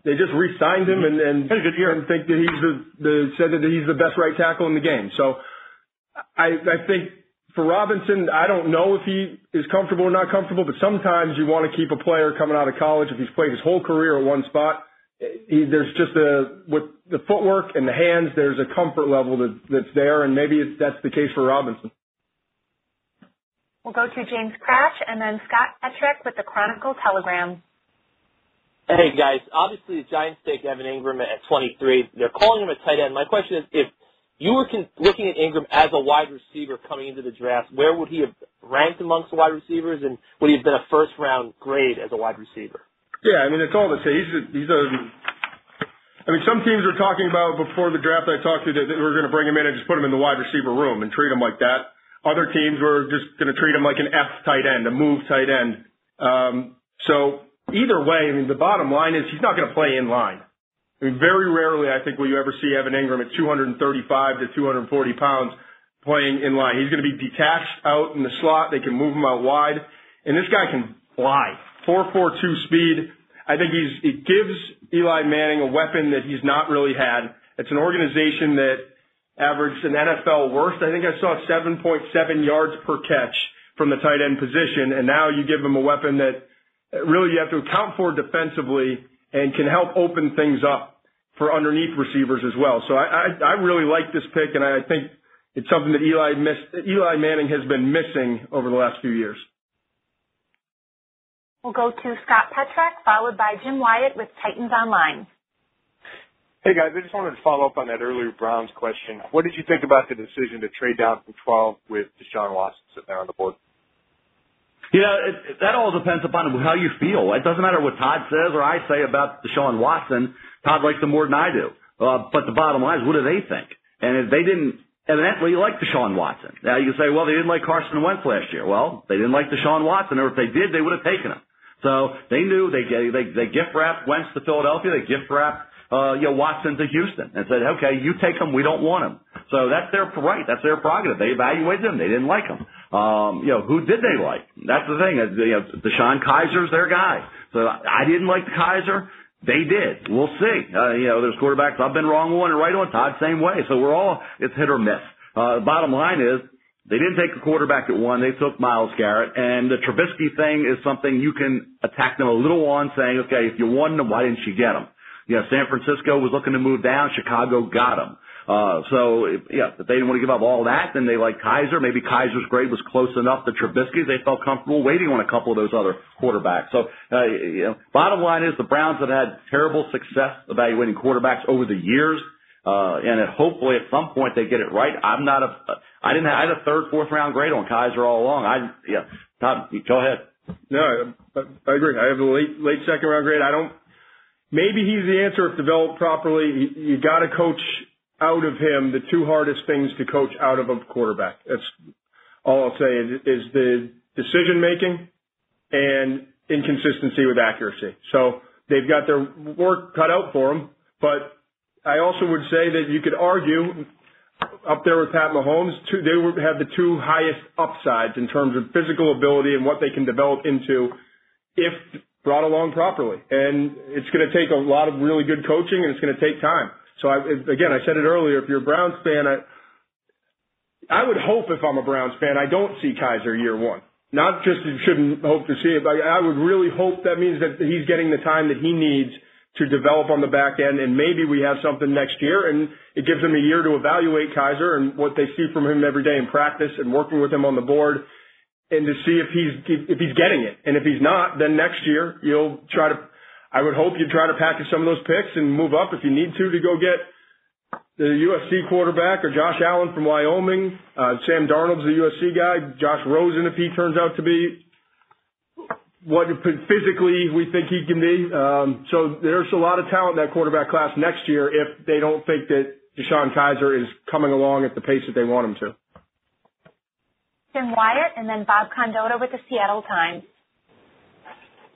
Speaker 4: they just re-signed him and and, and think that he's the, the said that he's the best right tackle in the game. So I I think for Robinson, I don't know if he is comfortable or not comfortable, but sometimes you want to keep a player coming out of college if he's played his whole career at one spot. He, there's just a with the footwork and the hands. There's a comfort level that, that's there, and maybe it's, that's the case for Robinson.
Speaker 2: We'll go to James Kratch and then Scott Petrak with the Chronicle Telegram.
Speaker 13: Hey guys, obviously the Giants take Evan Engram at 23. They're calling him a tight end. My question is, if you were con- looking at Ingram as a wide receiver coming into the draft, where would he have ranked amongst the wide receivers, and would he have been a first round grade as a wide receiver?
Speaker 4: Yeah, I mean it's all the same. He's a, he's a I mean, some teams were talking about before the draft I talked to that, we were going to bring him in and just put him in the wide receiver room and treat him like that. Other teams were just going to treat him like an F tight end, a move tight end. Um, so either way, I mean, the bottom line is he's not going to play in line. I mean, very rarely, I think, will you ever see Evan Engram at 235 to 240 pounds playing in line. He's going to be detached out in the slot. They can move him out wide, and this guy can fly. 4.42 speed. I think he's it gives Eli Manning a weapon that he's not really had. It's an organization that averaged an NFL worst. I think I saw 7.7 yards per catch from the tight end position, and now you give him a weapon that really you have to account for defensively and can help open things up for underneath receivers as well. So I, I, I really like this pick, and I think it's something that Eli missed. Eli Manning has been missing over the last few years.
Speaker 2: We'll go to Scott Petrak, followed by Jim Wyatt with Titans Online.
Speaker 14: Hey guys, I just wanted to follow up on that earlier Browns question. What did you think about the decision to trade down from 12 with Deshaun Watson sitting there on the board?
Speaker 5: You know, it, that all depends upon how you feel. It doesn't matter what Todd says or I say about Deshaun Watson. Todd likes him more than I do. Uh, but the bottom line is, what do they think? And if they didn't evidently like Deshaun Watson. Now you can say, well, they didn't like Carson Wentz last year. Well, they didn't like Deshaun Watson, or if they did, they would have taken him. So they knew they they they gift wrapped Wentz to Philadelphia. They gift wrapped uh, you know Watson to Houston and said, okay, you take him. We don't want him. So that's their right. That's their prerogative. They evaluated him. They didn't like him. Um, you know, who did they like? That's the thing. You know, DeShone Kizer's their guy. So I didn't like the Kizer. They did. We'll see. Uh, you know, there's quarterbacks I've been wrong on and right on. Todd same way. So we're all it's hit or miss. Uh, bottom line is they didn't take a quarterback at one. They took Myles Garrett, and the Trubisky thing is something you can attack them a little on, saying, okay, if you wanted him, why didn't you get him? You know, San Francisco was looking to move down. Chicago got him. Uh, so, yeah, if they didn't want to give up all that, then they like Kizer. Maybe Kizer's grade was close enough to Trubisky. They felt comfortable waiting on a couple of those other quarterbacks. So, uh, you know, bottom line is the Browns have had terrible success evaluating quarterbacks over the years. Uh, and it, hopefully at some point they get it right. I'm not a, I didn't have, I had a third, fourth round grade on Kizer all along. I, yeah, Todd, go ahead.
Speaker 4: No, I, I agree. I have a late, late second round grade. I don't, maybe he's the answer if developed properly. You, you got to coach out of him the two hardest things to coach out of a quarterback. That's all I'll say is, is the decision making and inconsistency with accuracy. So they've got their work cut out for them, but I also would say that you could argue up there with Pat Mahomes, two, they have the two highest upsides in terms of physical ability and what they can develop into if brought along properly. And it's going to take a lot of really good coaching, and it's going to take time. So I, again, I said it earlier. If you're a Browns fan, I, I would hope if I'm a Browns fan, I don't see Kizer year one. Not just you shouldn't hope to see it, but I would really hope that means that he's getting the time that he needs to develop on the back end, and maybe we have something next year, and it gives them a year to evaluate Kizer and what they see from him every day in practice and working with him on the board and to see if he's if he's getting it. And if he's not, then next year you'll try to. I would hope you'd try to package some of those picks and move up if you need to to go get the USC quarterback or Josh Allen from Wyoming. Uh, Sam Darnold's the USC guy. Josh Rosen, if he turns out to be what physically we think he can be. Um, so there's a lot of talent in that quarterback class next year if they don't think that DeShone Kizer is coming along at the pace that they want him to.
Speaker 2: Tim Wyatt, and then Bob Condotta with the Seattle Times.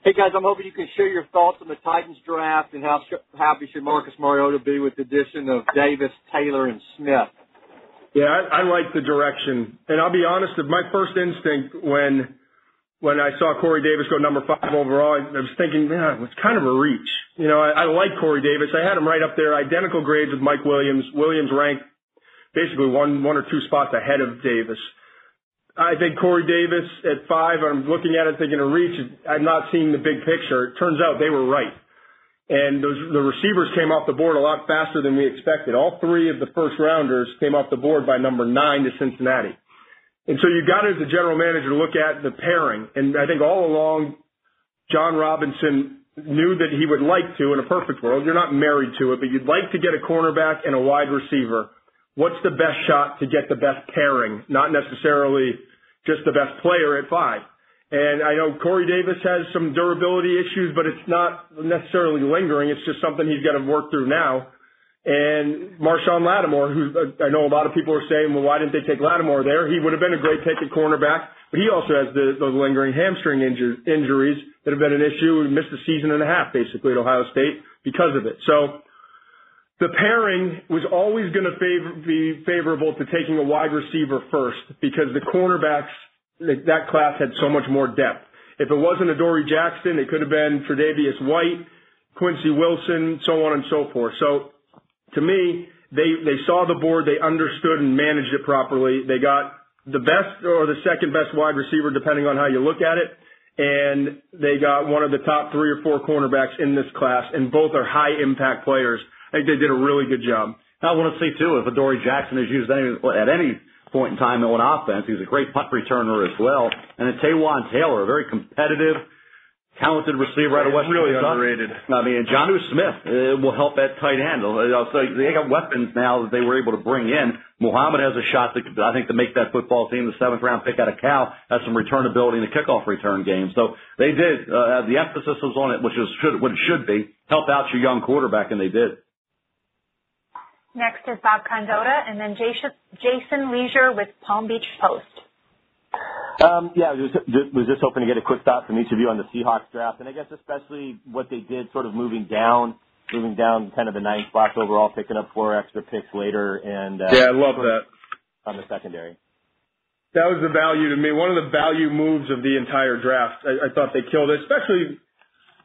Speaker 15: Hey guys, I'm hoping you can share your thoughts on the Titans draft and how happy should Marcus Mariota be with the addition of Davis, Taylor, and Smith.
Speaker 4: Yeah, I, I like the direction, and I'll be honest. If My first instinct when when I saw Corey Davis go number five overall, I was thinking, man, it's kind of a reach. You know, I, I like Corey Davis. I had him right up there, identical grades with Mike Williams. Williams ranked basically one one or two spots ahead of Davis. I think Corey Davis at five, I'm looking at it thinking a reach. I'm not seeing the big picture. It turns out they were right. And those, the receivers came off the board a lot faster than we expected. All three of the first rounders came off the board by number nine to Cincinnati. And so you got as the general manager to look at the pairing. And I think all along, Jon Robinson knew that he would like to, in a perfect world, you're not married to it, but you'd like to get a cornerback and a wide receiver what's the best shot to get the best pairing, not necessarily just the best player at five. And I know Corey Davis has some durability issues, but it's not necessarily lingering. It's just something he's got to work through now. And Marshon Lattimore, who I know a lot of people are saying, well, why didn't they take Lattimore there? He would have been a great pick at cornerback, but he also has the, lingering hamstring injur- injuries that have been an issue. He missed a season and a half basically at Ohio State because of it. So the pairing was always going to favor, be favorable to taking a wide receiver first because the cornerbacks, that class had so much more depth. If it wasn't Adoree Jackson, it could have been Tre'Davious White, Quincy Wilson, so on and so forth. So to me, they, they saw the board, they understood and managed it properly. They got the best or the second best wide receiver, depending on how you look at it. And they got one of the top three or four cornerbacks in this class, and both are high impact players. I think they did a really good job.
Speaker 5: I want to see too if Adoree Jackson is used any, at any point in time on offense. He's a great punt returner as well. And then Taywan Taylor, a very competitive, talented receiver out of
Speaker 4: Western
Speaker 5: Kentucky.
Speaker 4: underrated.
Speaker 5: I mean, Jonnu Smith uh, will help at tight end. Uh, So they got weapons now that they were able to bring in. Muhammad has a shot, to, I think, to make that football team. The seventh round pick out of Cal has some return ability in the kickoff return game. So they did. Uh, the emphasis was on it, which is should, what it should be. Help out your young quarterback, and they did.
Speaker 2: Next is Bob Condotta, and then Jason, Jason Lieser with Palm Beach Post.
Speaker 16: Um, yeah, I was just, was just hoping to get a quick thought from each of you on the Seahawks draft, and I guess especially what they did, sort of moving down, moving down kind of the ninth spot overall, picking up four extra picks later, and uh,
Speaker 4: Yeah, I love that.
Speaker 16: on the secondary.
Speaker 4: That was the value to me. One of the value moves of the entire draft. I, I thought they killed it, especially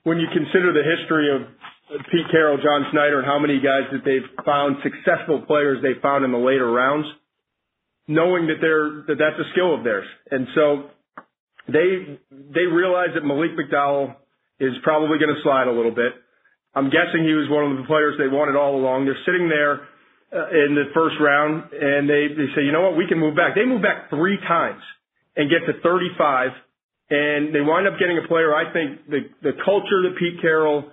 Speaker 4: when you consider the history of Pete Carroll, John Schneider, and how many guys that they've found successful players they found in the later rounds, knowing that they're that that's a skill of theirs. And so they they realize that Malik McDowell is probably going to slide a little bit. I'm guessing he was one of the players they wanted all along. They're sitting there uh, in the first round, and they they say, you know what, we can move back. They move back three times and get to 35, and they wind up getting a player. I think the the culture that Pete Carroll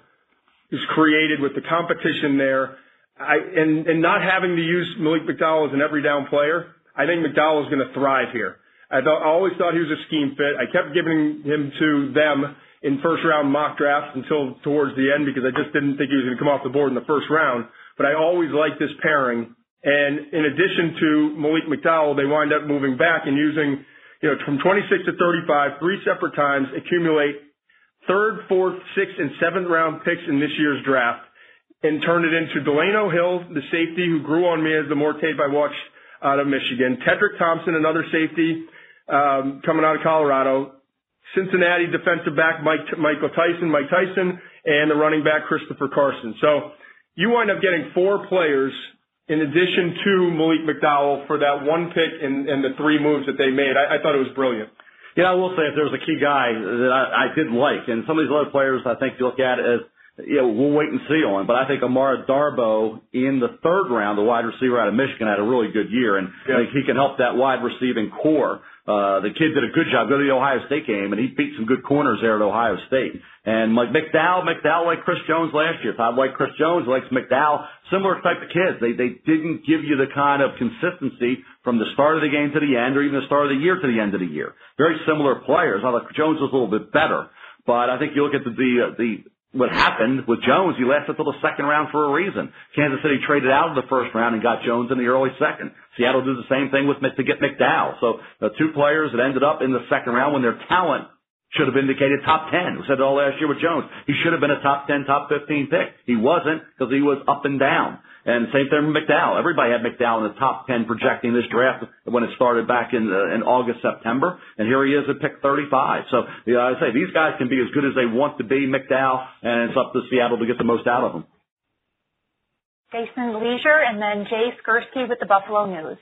Speaker 4: is created with the competition there, I and and not having to use Malik McDowell as an every down player. I think McDowell is going to thrive here. I thought I always thought he was a scheme fit. I kept giving him to them in first round mock drafts until towards the end because I just didn't think he was going to come off the board in the first round. But I always liked this pairing. And in addition to Malik McDowell, they wind up moving back and using, you know, from 26 to 35, three separate times, accumulate third, fourth, sixth, and seventh round picks in this year's draft and turn it into Delano Hill, the safety who grew on me as the more tape I watched out of Michigan. Tedric Thompson, another safety um, coming out of Colorado. Cincinnati defensive back Mike Michael Tyson, Mike Tyson, and the running back Christopher Carson. So you wind up getting four players in addition to Malik McDowell for that one pick and, and the three moves that they made. I, I thought it was brilliant.
Speaker 5: Yeah, I will say if there was a key guy that I, I did like, and some of these other players I think you look at as, you know, we'll wait and see on, but I think Amara Darboh in the third round, the wide receiver out of Michigan, had a really good year, and I think he can help that wide receiving corps. Uh, the kid did a good job. Go to the Ohio State game, and he beat some good corners there at Ohio State. And like McDowell, McDowell like Chris Jones last year. Todd like Chris Jones likes McDowell. Similar type of kids. They they didn't give you the kind of consistency from the start of the game to the end, or even the start of the year to the end of the year. Very similar players. I like Jones was a little bit better, but I think you look at the the, the what happened with Jones, he lasted until the second round for a reason. Kansas City traded out of the first round and got Jones in the early second. Seattle did the same thing with to get McDowell. So the two players that ended up in the second round when their talent should have indicated top 10. We said it all last year with Jones. He should have been a top 10, top 15 pick. He wasn't because he was up and down. And same thing with McDowell. Everybody had McDowell in the top 10 projecting this draft when it started back in uh, in August, September. And here he is at pick 35. So, yeah, I say these guys can be as good as they want to be, McDowell, and it's up to Seattle to get the most out of them.
Speaker 2: Jason Lieser, and then Jay Skurski with the Buffalo News.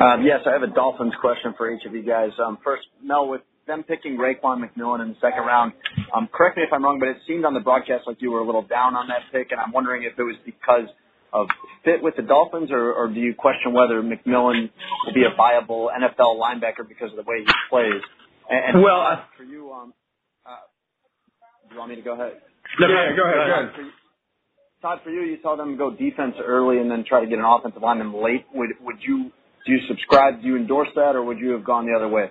Speaker 17: Um, yes, I have a Dolphins question for each of you guys. Um, first, Mel, with them picking Raekwon McMillan in the second round, um, correct me if I'm wrong, but it seemed on the broadcast like you were a little down on that pick, and I'm wondering if it was because of fit with the Dolphins, or, or do you question whether McMillan will be a viable NFL linebacker because of the way he plays? And, and
Speaker 5: Well, I-
Speaker 17: for you, um, uh, do you want me to go ahead?
Speaker 4: Yeah, go ahead, go ahead.
Speaker 17: For you- Todd, for you, you saw them go defense early and then try to get an offensive lineman late. Would would you do you subscribe? Do you endorse that, or would you have gone the other way?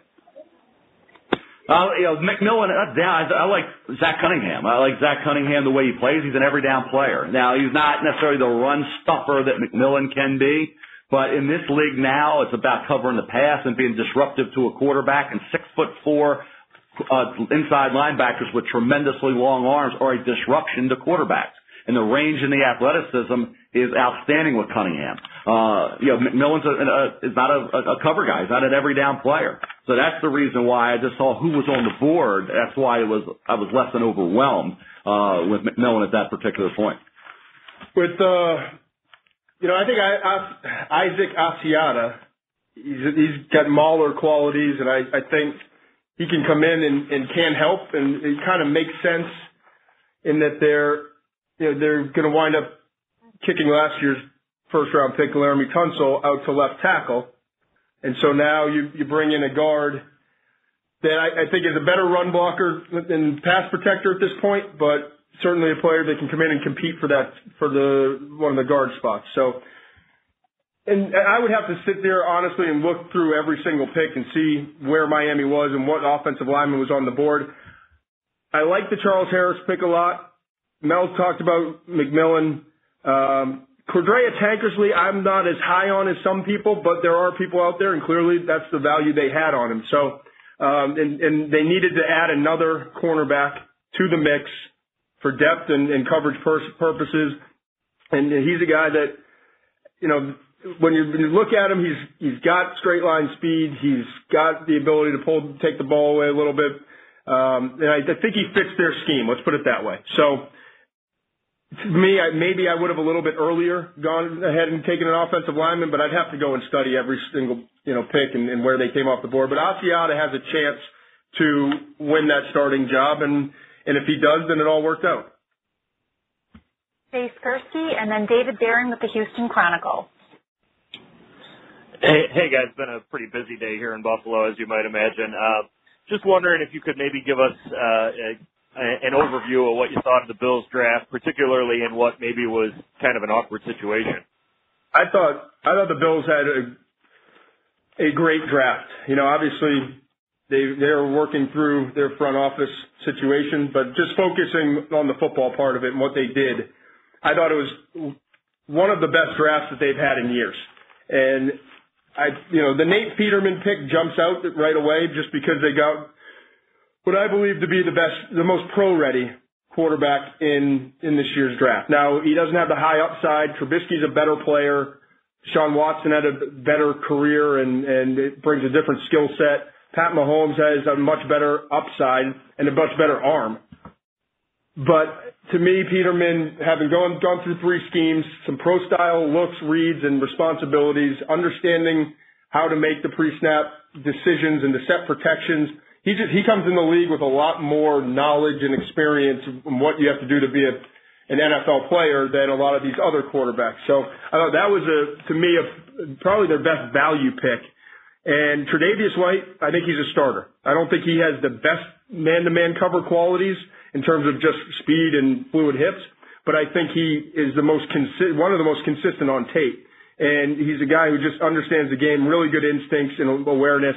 Speaker 5: Uh, you know, McMillan, uh, yeah, I, I like Zach Cunningham. I like Zach Cunningham the way he plays. He's an every down player. Now, he's not necessarily the run stuffer that McMillan can be, but in this league now, it's about covering the pass and being disruptive to a quarterback. And six foot four uh, inside linebackers with tremendously long arms are a disruption to quarterbacks. And the range and the athleticism is outstanding with Cunningham. Uh, you know, McMillan's a, a, is not a, a cover guy. He's not an every down player. So that's the reason why I just saw who was on the board. That's why it was I was less than overwhelmed uh, with McMillan at that particular point.
Speaker 4: With uh, you know, I think I, I, Isaac Asiata, he's he's got Mauler qualities, and I I think he can come in and, and can help, and it kind of makes sense in that they're you know they're going to wind up kicking last year's first round pick Laremy Tunsil out to left tackle, and so now you you bring in a guard that I, I think is a better run blocker than pass protector at this point, but certainly a player that can come in and compete for that for the one of the guard spots. So, and I would have to sit there honestly and look through every single pick and see where Miami was and what offensive lineman was on the board. I like the Charles Harris pick a lot. Mel talked about McMillan. Um, Cordrea Tankersley, I'm not as high on as some people, but there are people out there, and clearly that's the value they had on him. So um, and, and they needed to add another cornerback to the mix for depth and, and coverage pur- purposes. And he's a guy that, you know, when you, when you look at him, he's he's got straight line speed. He's got the ability to pull, take the ball away a little bit. Um, and I, I think he fits their scheme. Let's put it that way. So me, I, maybe I would have a little bit earlier gone ahead and taken an offensive lineman, but I'd have to go and study every single you know pick and, and where they came off the board. But Asiata has a chance to win that starting job, and and if he does, then it all worked out.
Speaker 2: Jay Skurski and then David Barron with the Houston Chronicle.
Speaker 18: Hey, hey guys, been a pretty busy day here in Buffalo, as you might imagine. Uh, just wondering if you could maybe give us uh, a an overview of what you thought of the Bills draft, particularly in what maybe was kind of an awkward situation.
Speaker 4: I thought I thought the Bills had a a great draft. You know, obviously they they are working through their front office situation, but just focusing on the football part of it and what they did, I thought it was one of the best drafts that they've had in years. And I, you know, the Nate Peterman pick jumps out right away just because they got what I believe to be the best, the most pro-ready quarterback in in this year's draft. Now he doesn't have the high upside. Trubisky's a better player. Sean Watson had a better career and and it brings a different skill set. Pat Mahomes has a much better upside and a much better arm. But to me, Peterman, having gone gone through three schemes, some pro style looks, reads, and responsibilities, understanding how to make the pre-snap decisions and to set protections he just he comes in the league with a lot more knowledge and experience on what you have to do to be a an NFL player than a lot of these other quarterbacks. So I thought that was a to me a probably their best value pick. And Tre'Davious White, I think he's a starter. I don't think he has the best man-to-man cover qualities in terms of just speed and fluid hips, but I think he is the most consi- one of the most consistent on tape. And he's a guy who just understands the game, really good instincts and awareness.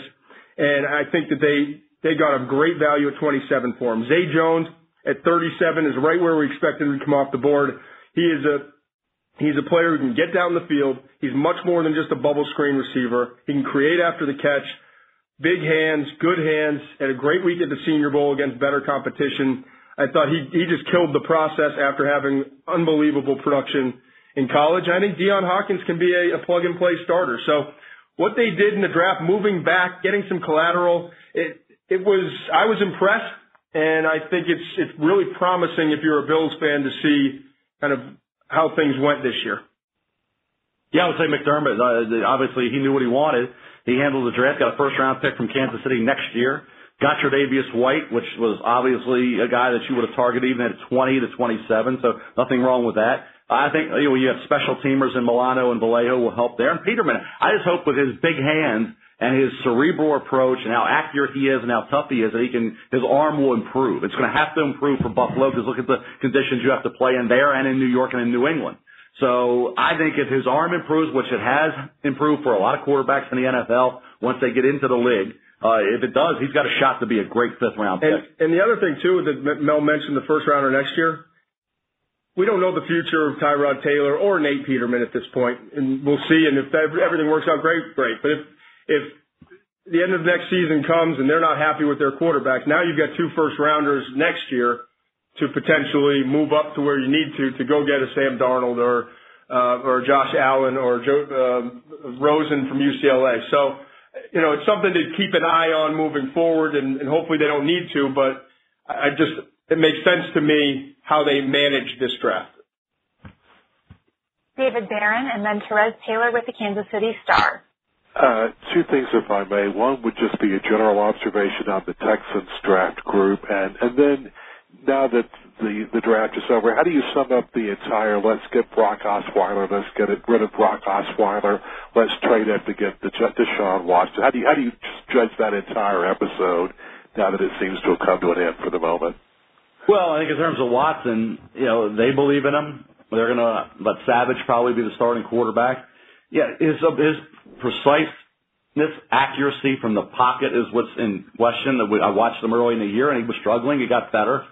Speaker 4: And I think that they they got a great value at 27 for him. Zay Jones at 37 is right where we expected him to come off the board. He is a He's a player who can get down the field. He's much more than just a bubble screen receiver. He can create after the catch. Big hands, good hands. and a great week at the Senior Bowl against better competition. I thought he he just killed the process after having unbelievable production in college. I think Dion Dawkins can be a, a plug and play starter. So what they did in the draft, moving back, getting some collateral, it, it was I was impressed, and I think it's it's really promising if you're a Bills fan to see kind of how things went this year.
Speaker 5: Yeah, I would say McDermott. Uh, obviously, he knew what he wanted. He handled the draft. Got a first round pick from Kansas City next year. Got Tre'Davious White, which was obviously a guy that you would have targeted even at 20 to 27. So nothing wrong with that. I think you know you have special teamers in Milano and Vallejo will help there. And Peterman, I just hope with his big hands and his cerebral approach and how accurate he is and how tough he is that he can his arm will improve. It's going to have to improve for Buffalo because look at the conditions you have to play in there and in New York and in New England. So I think if his arm improves, which it has improved for a lot of quarterbacks in the NFL once they get into the league, uh, if it does, he's got a shot to be a great fifth round pick.
Speaker 4: And, and the other thing too that Mel mentioned the first rounder next year, we don't know the future of Tyrod Taylor or Nate Peterman at this point, and we'll see. And if everything works out great, great. But if if the end of next season comes and they're not happy with their quarterback, now you've got two first rounders next year to potentially move up to where you need to to go get a Sam Darnold or uh, or Josh Allen or Joe uh, Rosen from UCLA. So, you know, it's something to keep an eye on moving forward, and, and hopefully they don't need to. But I just it makes sense to me how they manage this draft.
Speaker 2: David Barron and then Terez Paylor with the Kansas City Star.
Speaker 19: Uh, two things, if I may. One would just be a general observation on the Texans draft group, and and then now that the the draft is over, how do you sum up the entire let's get Brock Osweiler, let's get rid of Brock Osweiler, let's trade him to get the Deshaun Watson? How do you how do you judge that entire episode now that it seems to have come to an end for the moment?
Speaker 5: Well, I think in terms of Watson, you know, they believe in him. They're going to let Savage probably be the starting quarterback. Yeah, his his preciseness, accuracy from the pocket is what's in question. I watched him early in the year, and he was struggling. He got better.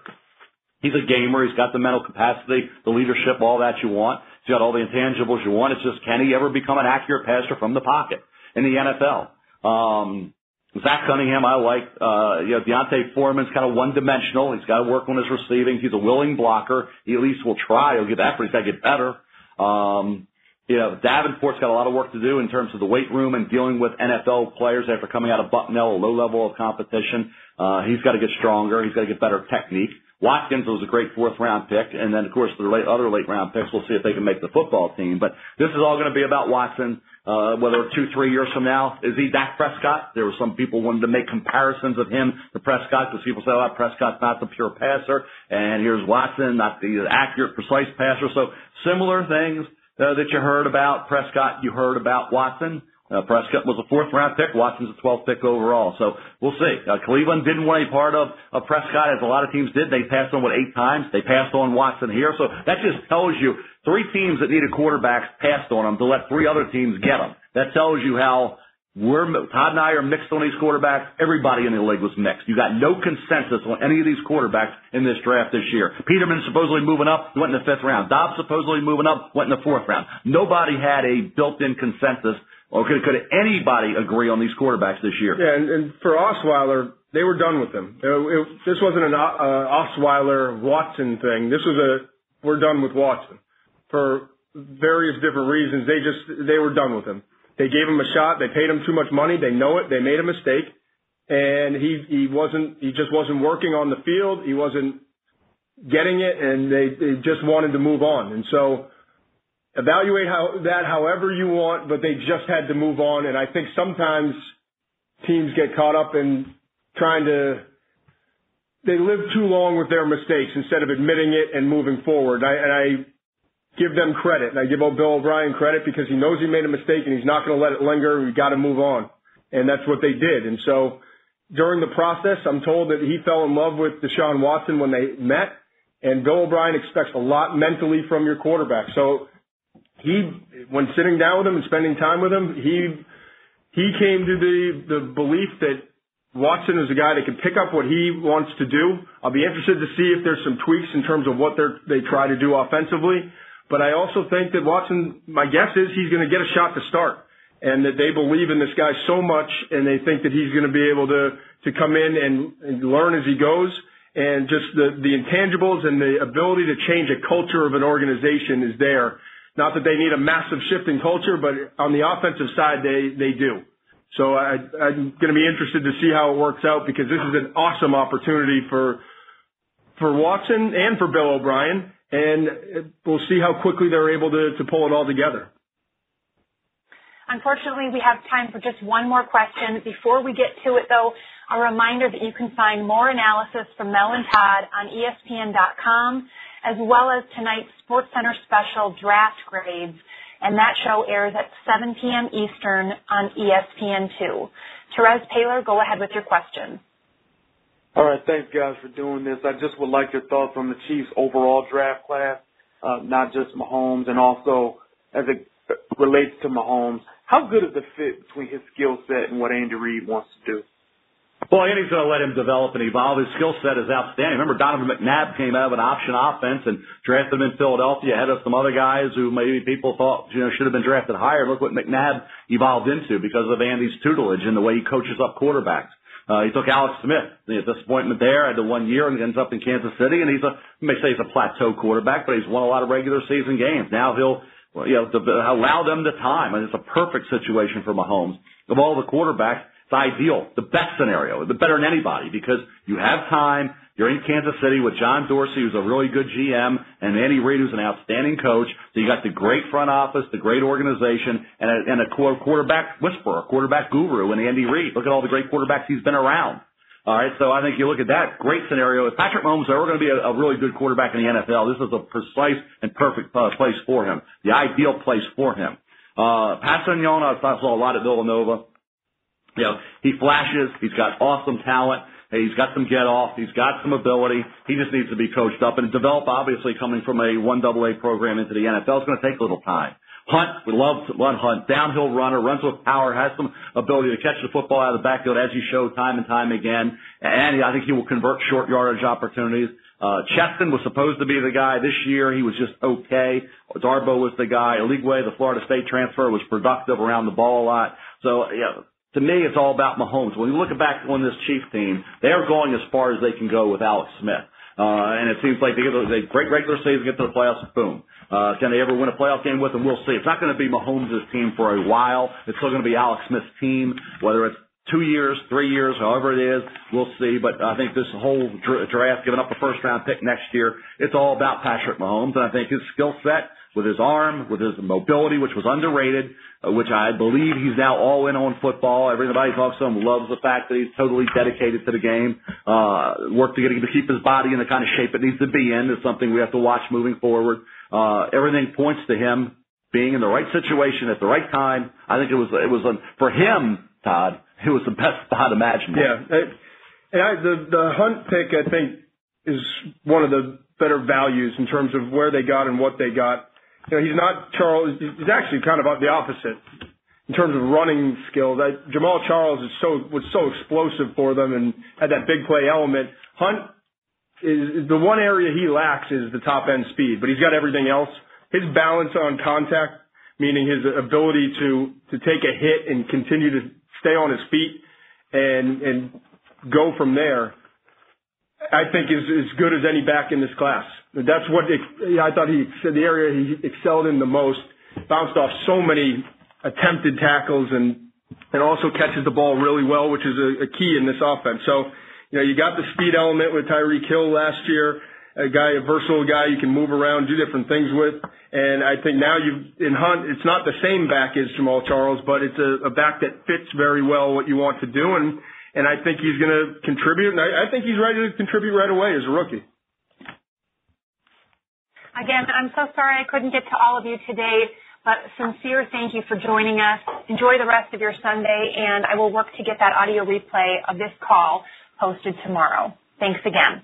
Speaker 5: He's a gamer. He's got the mental capacity, the leadership, all that you want. He's got all the intangibles you want. It's just can he ever become an accurate passer from the pocket in the NFL? Um, Zach Cunningham, I like. Uh, you know, D'Onta Foreman's kind of one dimensional. He's got to work on his receiving. He's a willing blocker. He at least will try. He'll get but he's got to get better. Um, you know, Davenport's got a lot of work to do in terms of the weight room and dealing with NFL players after coming out of Bucknell, a low level of competition. Uh, he's got to get stronger. He's got to get better technique. Watkins was a great fourth round pick, and then of course the late, other late round picks. We'll see if they can make the football team. But this is all going to be about Watson. Uh, whether two, three years from now, is he Dak Prescott? There were some people wanted to make comparisons of him to Prescott because people say, oh, Prescott's not the pure passer, and here's Watson, not the accurate, precise passer. So similar things uh, that you heard about Prescott, you heard about Watson. Uh, Prescott was a fourth round pick. Watson's a 12th pick overall. So we'll see. Uh, Cleveland didn't want any part of, of Prescott as a lot of teams did. They passed on what eight times. They passed on Watson here. So that just tells you three teams that needed quarterbacks passed on them to let three other teams get them. That tells you how we're, Todd and I are mixed on these quarterbacks. Everybody in the league was mixed. You got no consensus on any of these quarterbacks in this draft this year. Peterman supposedly moving up, went in the fifth round. Dobbs supposedly moving up, went in the fourth round. Nobody had a built-in consensus or could, could anybody agree on these quarterbacks this year?
Speaker 4: Yeah, and, and for Osweiler, they were done with him. It, it, this wasn't an uh, Osweiler Watson thing. This was a we're done with Watson for various different reasons. They just they were done with him. They gave him a shot. They paid him too much money. They know it. They made a mistake, and he he wasn't he just wasn't working on the field. He wasn't getting it, and they, they just wanted to move on. And so evaluate how, that however you want, but they just had to move on. And I think sometimes teams get caught up in trying to, they live too long with their mistakes instead of admitting it and moving forward. I, and I give them credit. And I give Bill O'Brien credit because he knows he made a mistake and he's not going to let it linger. We've got to move on. And that's what they did. And so during the process, I'm told that he fell in love with Deshaun Watson when they met. And Bill O'Brien expects a lot mentally from your quarterback. So he, when sitting down with him and spending time with him, he he came to the the belief that Watson is a guy that can pick up what he wants to do. I'll be interested to see if there's some tweaks in terms of what they they try to do offensively. But I also think that Watson, my guess is he's going to get a shot to start, and that they believe in this guy so much, and they think that he's going to be able to to come in and, and learn as he goes. And just the the intangibles and the ability to change a culture of an organization is there not that they need a massive shift in culture, but on the offensive side, they, they do. So I, I'm going to be interested to see how it works out because this is an awesome opportunity for, for Watson and for Bill O'Brien. And we'll see how quickly they're able to, to pull it all together.
Speaker 2: Unfortunately, we have time for just one more question. Before we get to it, though, a reminder that you can find more analysis from Mel and Todd on ESPN.com as well as tonight's SportsCenter special Draft Grades, and that show airs at 7 p.m. Eastern on ESPN2. Terez Paylor, go ahead with your question.
Speaker 20: All right, thanks guys for doing this. I just would like your thoughts on the Chiefs' overall draft class, uh, not just Mahomes, and also as it relates to Mahomes. How good is the fit between his skill set and what Andy Reid wants to do?
Speaker 5: Well, Andy's going to let him develop and evolve. His skill set is outstanding. Remember, Donovan McNabb came out of an option offense and drafted him in Philadelphia ahead of some other guys who maybe people thought you know should have been drafted higher. Look what McNabb evolved into because of Andy's tutelage and the way he coaches up quarterbacks. Uh, he took Alex Smith, the disappointment there, had the one year and ends up in Kansas City, and he's a, may say he's a plateau quarterback, but he's won a lot of regular season games. Now he'll, you know, allow them the time, and it's a perfect situation for Mahomes. Of all the quarterbacks, it's ideal, the best scenario, the better than anybody because you have time. You're in Kansas City with John Dorsey, who's a really good GM, and Andy Reid, who's an outstanding coach. So you got the great front office, the great organization, and a, and a quarterback whisperer, quarterback guru in Andy Reid. Look at all the great quarterbacks he's been around. All right, so I think you look at that great scenario. If Patrick Mahomes ever going to be a, a really good quarterback in the NFL, this is a precise and perfect uh, place for him, the ideal place for him. Uh, Kpassagnon, I saw a lot at Villanova. You know, he flashes. He's got awesome talent. He's got some get off. He's got some ability. He just needs to be coached up and develop. Obviously, coming from a one AA program into the NFL is going to take a little time. Hunt, we love Lon Hunt, downhill runner, runs with power, has some ability to catch the football out of the backfield as he showed time and time again. And I think he will convert short yardage opportunities. Uh, Chesson was supposed to be the guy this year. He was just okay. Darboh was the guy. Eligwe, the Florida State transfer, was productive around the ball a lot. So, yeah, to me, it's all about Mahomes. When you look back on this Chief team, they are going as far as they can go with Alex Smith. Uh, and it seems like they get a great regular season, get to the playoffs, boom. Uh, can they ever win a playoff game with them? We'll see. It's not going to be Mahomes' team for a while. It's still going to be Alex Smith's team, whether it's two years, three years, however it is, we'll see. But I think this whole draft, giving up a first round pick next year, it's all about Patrick Mahomes. And I think his skill set with his arm, with his mobility, which was underrated, uh, which I believe he's now all in on football. Everybody talks to him loves the fact that he's totally dedicated to the game. Uh, work to get to keep his body in the kind of shape it needs to be in is something we have to watch moving forward. Uh, everything points to him being in the right situation at the right time. I think it was it was for him, Todd. It was the best spot imaginable.
Speaker 4: Yeah, and I, the the Hunt pick I think is one of the better values in terms of where they got and what they got. You know, he's not Charles. He's actually kind of the opposite in terms of running skills. I, Jamaal Charles is so was so explosive for them and had that big play element. Hunt is the one area he lacks is the top end speed, but he's got everything else. His balance on contact, meaning his ability to to take a hit and continue to stay on his feet and and go from there, I think is as good as any back in this class. That's what it, I thought he said the area he excelled in the most. Bounced off so many attempted tackles and and also catches the ball really well, which is a, a key in this offense. So, you know, you got the speed element with Tyreek Hill last year, a guy, a versatile guy you can move around, do different things with. And I think now you in Hunt, it's not the same back as Jamaal Charles, but it's a, a back that fits very well what you want to do. And and I think he's going to contribute. And I, I think he's ready to contribute right away as a rookie.
Speaker 2: Again, I'm so sorry I couldn't get to all of you today, but sincere thank you for joining us. Enjoy the rest of your Sunday, and I will work to get that audio replay of this call posted tomorrow. Thanks again.